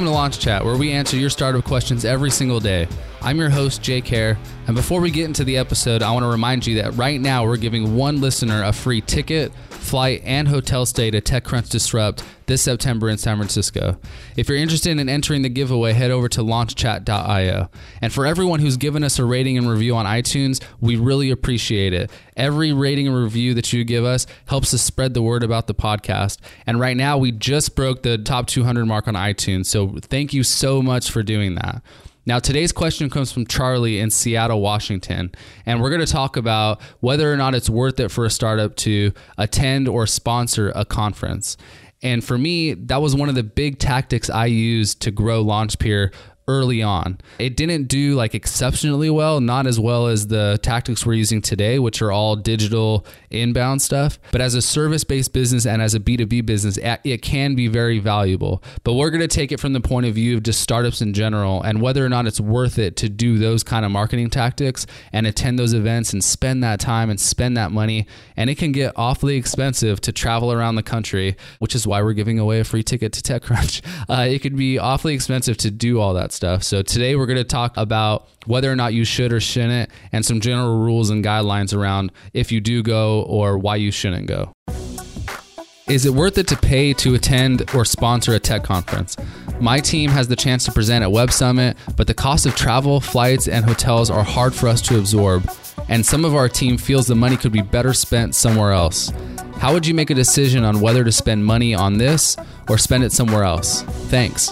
Welcome to Launch Chat, where we answer your startup questions every single day. I'm your host, Jay Hare, and before we get into the episode, I want to remind you that right now we're giving one listener a free ticket, flight, and hotel stay to TechCrunch Disrupt this September in San Francisco. If you're interested in entering the giveaway, head over to launchchat.io. And for everyone who's given us a rating and review on iTunes, we really appreciate it. Every rating and review that you give us helps us spread the word about the podcast. And right now, we just broke the top 200 mark on iTunes. So thank you so much for doing that. Now, today's question comes from Charlie in Seattle, Washington, and we're going to talk about whether or not it's worth it for a startup to attend or sponsor a conference. And for me, that was one of the big tactics I used to grow LaunchPeer early on. It didn't do like exceptionally well, not as well as the tactics we're using today, which are all digital inbound stuff. But as a service based business and as a B2B business, it can be very valuable. But we're going to take it from the point of view of just startups in general and whether or not it's worth it to do those kind of marketing tactics and attend those events and spend that time and spend that money. And it can get awfully expensive to travel around the country, which is why we're giving away a free ticket to TechCrunch. Uh, it could be awfully expensive to do all that stuff stuff. So today we're going to talk about whether or not you should or shouldn't and some general rules and guidelines around if you do go or why you shouldn't go. Is it worth it to pay to attend or sponsor a tech conference? My team has the chance to present at Web Summit, but the cost of travel, flights, and hotels are hard for us to absorb, and some of our team feels the money could be better spent somewhere else. How would you make a decision on whether to spend money on this or spend it somewhere else? Thanks.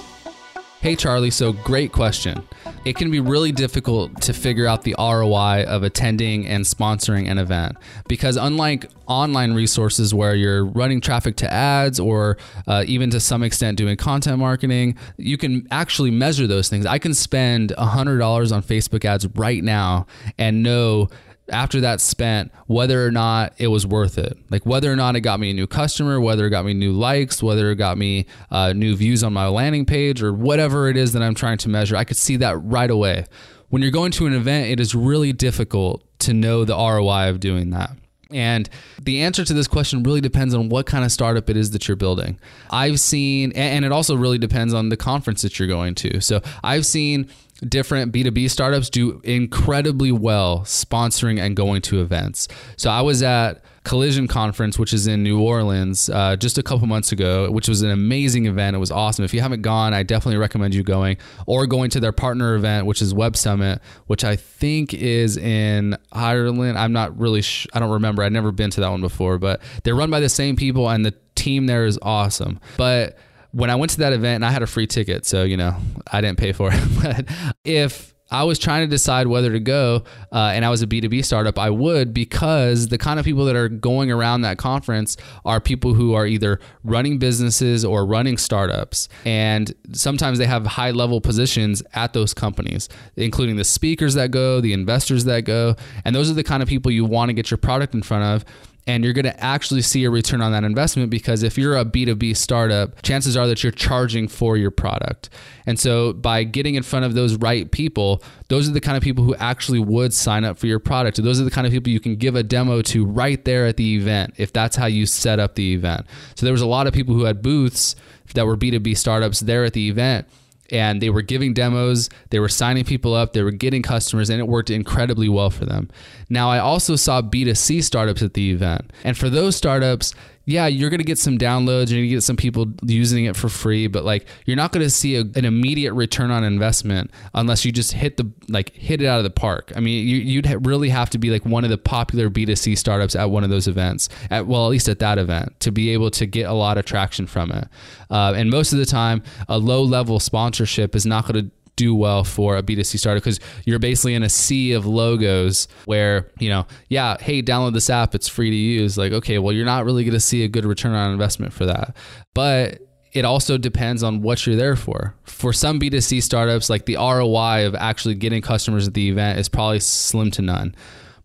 Hey, Charlie. So, great question. It can be really difficult to figure out the ROI of attending and sponsoring an event because, unlike online resources where you're running traffic to ads or uh, even to some extent doing content marketing, you can actually measure those things. I can spend $100 on Facebook ads right now and know after that spent whether or not it was worth it like whether or not it got me a new customer whether it got me new likes whether it got me uh, new views on my landing page or whatever it is that i'm trying to measure i could see that right away when you're going to an event it is really difficult to know the roi of doing that and the answer to this question really depends on what kind of startup it is that you're building. I've seen, and it also really depends on the conference that you're going to. So I've seen different B2B startups do incredibly well sponsoring and going to events. So I was at Collision Conference, which is in New Orleans, uh, just a couple months ago, which was an amazing event. It was awesome. If you haven't gone, I definitely recommend you going or going to their partner event, which is Web Summit, which I think is in Ireland. I'm not really, sh- I don't remember. I've never been to that one before, but they're run by the same people and the team there is awesome. But when I went to that event and I had a free ticket, so you know I didn't pay for it. but if I was trying to decide whether to go, uh, and I was a B2B startup, I would because the kind of people that are going around that conference are people who are either running businesses or running startups. And sometimes they have high level positions at those companies, including the speakers that go, the investors that go. And those are the kind of people you want to get your product in front of and you're going to actually see a return on that investment because if you're a B2B startup, chances are that you're charging for your product. And so by getting in front of those right people, those are the kind of people who actually would sign up for your product. Those are the kind of people you can give a demo to right there at the event if that's how you set up the event. So there was a lot of people who had booths that were B2B startups there at the event and they were giving demos, they were signing people up, they were getting customers, and it worked incredibly well for them. Now, I also saw B2C startups at the event. And for those startups, yeah, you're going to get some downloads, you're going to get some people using it for free, but like you're not going to see a, an immediate return on investment unless you just hit the like hit it out of the park. I mean, you, would really have to be like one of the popular B2C startups at one of those events, at well, at least at that event, to be able to get a lot of traction from it. Uh, and most of the time, a low level sponsorship is not going to do well for a B2C startup because you're basically in a sea of logos where, you know, yeah, hey, download this app, it's free to use. Like, okay, well, you're not really going to see a good return on investment for that. But it also depends on what you're there for. For some B2C startups, like the ROI of actually getting customers at the event is probably slim to none.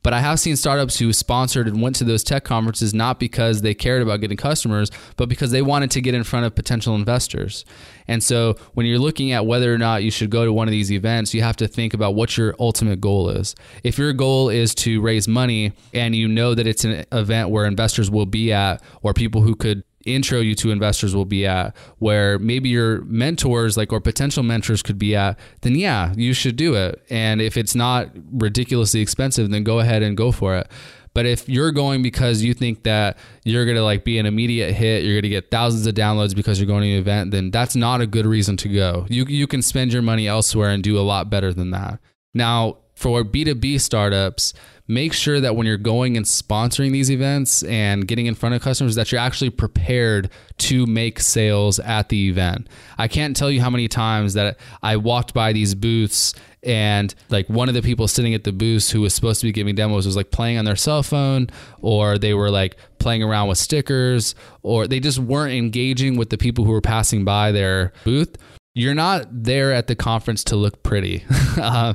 But I have seen startups who sponsored and went to those tech conferences not because they cared about getting customers, but because they wanted to get in front of potential investors. And so when you're looking at whether or not you should go to one of these events, you have to think about what your ultimate goal is. If your goal is to raise money and you know that it's an event where investors will be at or people who could intro you to investors will be at, where maybe your mentors, like or potential mentors, could be at, then yeah, you should do it. And if it's not ridiculously expensive, then go ahead and go for it. But if you're going because you think that you're gonna like be an immediate hit, you're gonna get thousands of downloads because you're going to an event, then that's not a good reason to go. You you can spend your money elsewhere and do a lot better than that. Now, for B2B startups, make sure that when you're going and sponsoring these events and getting in front of customers that you're actually prepared to make sales at the event. I can't tell you how many times that I walked by these booths and like one of the people sitting at the booth who was supposed to be giving demos was like playing on their cell phone or they were like playing around with stickers or they just weren't engaging with the people who were passing by their booth you're not there at the conference to look pretty. uh,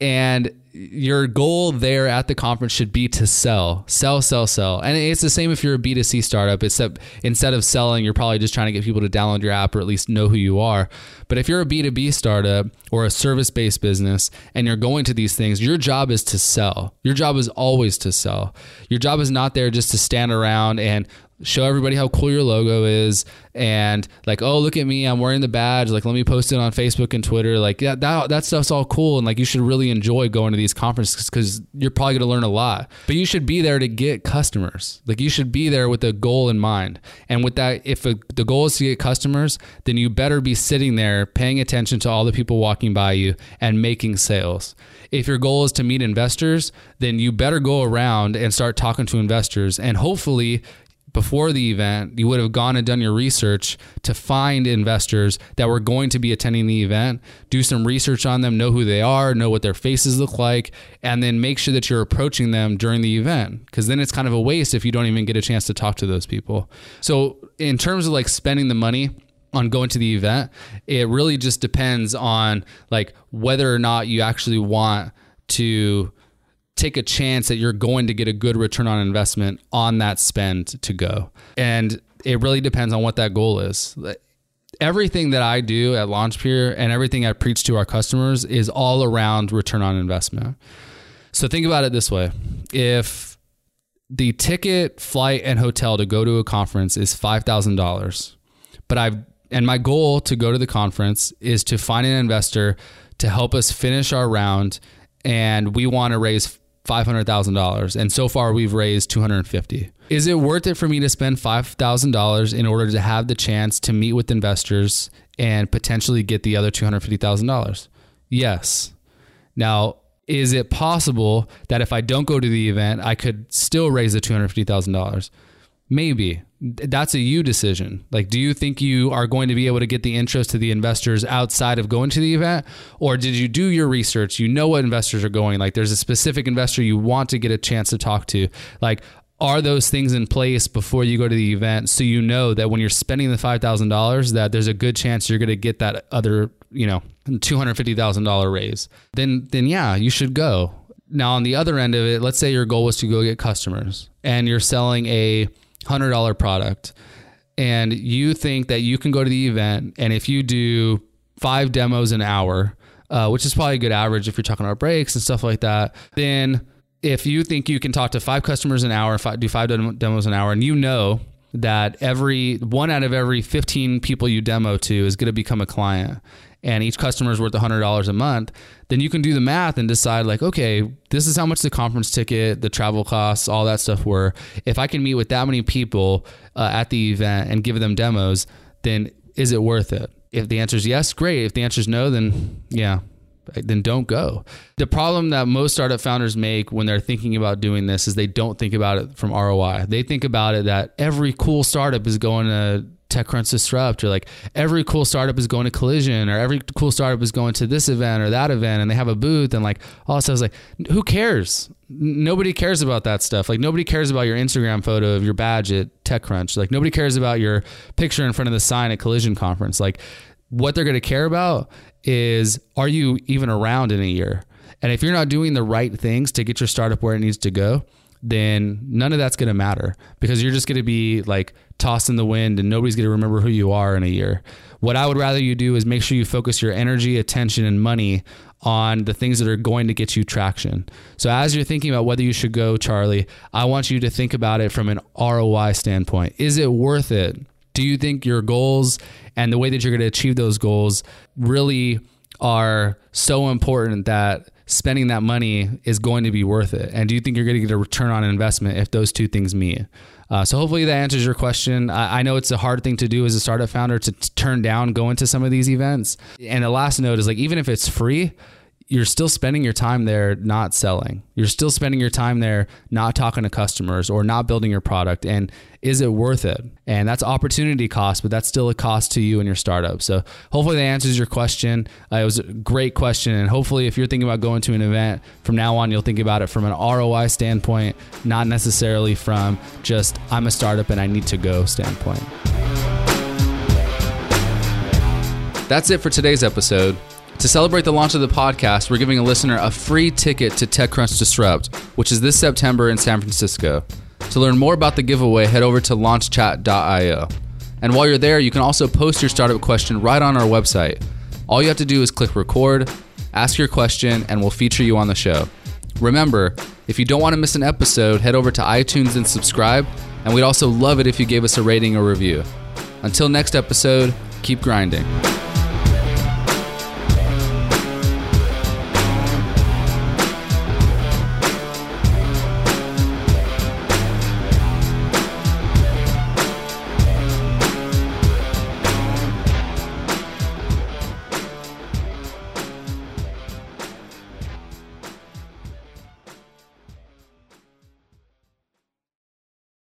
and your goal there at the conference should be to sell, sell, sell, sell. And it's the same if you're a B2C startup, except instead of selling, you're probably just trying to get people to download your app or at least know who you are. But if you're a B2B startup or a service based business and you're going to these things, your job is to sell. Your job is always to sell. Your job is not there just to stand around and show everybody how cool your logo is and like oh look at me i'm wearing the badge like let me post it on facebook and twitter like that that, that stuff's all cool and like you should really enjoy going to these conferences because you're probably going to learn a lot. But you should be there to get customers. Like you should be there with a goal in mind. And with that if a, the goal is to get customers then you better be sitting there paying attention to all the people walking by you and making sales. If your goal is to meet investors then you better go around and start talking to investors and hopefully before the event, you would have gone and done your research to find investors that were going to be attending the event, do some research on them, know who they are, know what their faces look like, and then make sure that you're approaching them during the event. Because then it's kind of a waste if you don't even get a chance to talk to those people. So, in terms of like spending the money, on going to the event it really just depends on like whether or not you actually want to take a chance that you're going to get a good return on investment on that spend to go. And it really depends on what that goal is. Everything that I do at Launchpeer and everything I preach to our customers is all around return on investment. So think about it this way. If the ticket, flight, and hotel to go to a conference is $5,000, but I've and my goal to go to the conference is to find an investor to help us finish our round and we want to raise $500,000 and so far we've raised 250. Is it worth it for me to spend $5,000 in order to have the chance to meet with investors and potentially get the other $250,000? Yes. Now, is it possible that if I don't go to the event, I could still raise the $250,000? Maybe that's a you decision. Like, do you think you are going to be able to get the interest to the investors outside of going to the event? Or did you do your research? You know what investors are going. Like, there's a specific investor you want to get a chance to talk to. Like, are those things in place before you go to the event so you know that when you're spending the $5,000 that there's a good chance you're going to get that other, you know, $250,000 raise. Then then yeah, you should go. Now on the other end of it, let's say your goal was to go get customers and you're selling a $100 product and you think that you can go to the event and if you do five demos an hour, uh, which is probably a good average if you're talking about breaks and stuff like that, then if you think you can talk to five customers an hour, do five demos an hour, and you know that every one out of every 15 people you demo to is going to become a client and each customer is worth $100 a month, then you can do the math and decide like, okay, this is how much the conference ticket, the travel costs, all that stuff were. If I can meet with that many people uh, at the event and give them demos, then is it worth it? If the answer is yes, great. If the answer is no, then yeah, then don't go. The problem that most startup founders make when they're thinking about doing this is they don't think about it from ROI. They think about it that every cool startup is going to TechCrunch Disrupt or like every cool startup is going to Collision or every cool startup is going to this event or that event and they have a booth and like all stuff is like who cares? Nobody cares about that stuff. Like nobody cares about your Instagram photo of your badge at TechCrunch. Like nobody cares about your picture in front of the sign at Collision Conference. Like what they're going to care about is are you even around in a year? And if you're not doing the right things to get your startup where it needs to go, then none of that's going to matter because you're just going to be like tossed in the wind and nobody's going to remember who you are in a year. What I would rather you do is make sure you focus your energy, attention, and money on the things that are going to get you traction. So as you're thinking about whether you should go, Charlie, I want you to think about it from an ROI standpoint. Is it worth it? Do you think your goals and the way that you're going to achieve those goals really are so important that spending that money is going to be worth it? And do you think you're going to get a return on investment if those two things meet? Uh, so hopefully that answers your question. I, I, know it's a hard thing to do as a startup founder to t- turn down going to some of these events. And the last note is like even if it's free, you're still spending your time there not selling. You're still spending your time there not talking to customers or not building your product. And is it worth it? And that's opportunity cost, but that's still a cost to you and your startup. So hopefully that answers your question. Uh, it was a great question. And hopefully, if you're thinking about going to an event from now on, you'll think about it from an ROI standpoint, not necessarily from just I'm a startup and I need to go standpoint. That's it for today's episode. To celebrate the launch of the podcast, we're giving a listener a free ticket to TechCrunch Disrupt, which is this September in San Francisco. To learn more about the giveaway, head over to launchchat.io. And while you're there, you can also post your startup question right on our website. All you have to do is click record, ask your question, and we'll feature you on the show. Remember, if you don't want to miss an episode, head over to iTunes and subscribe, and we'd also love it if you gave us a rating or review. Until next episode, keep grinding.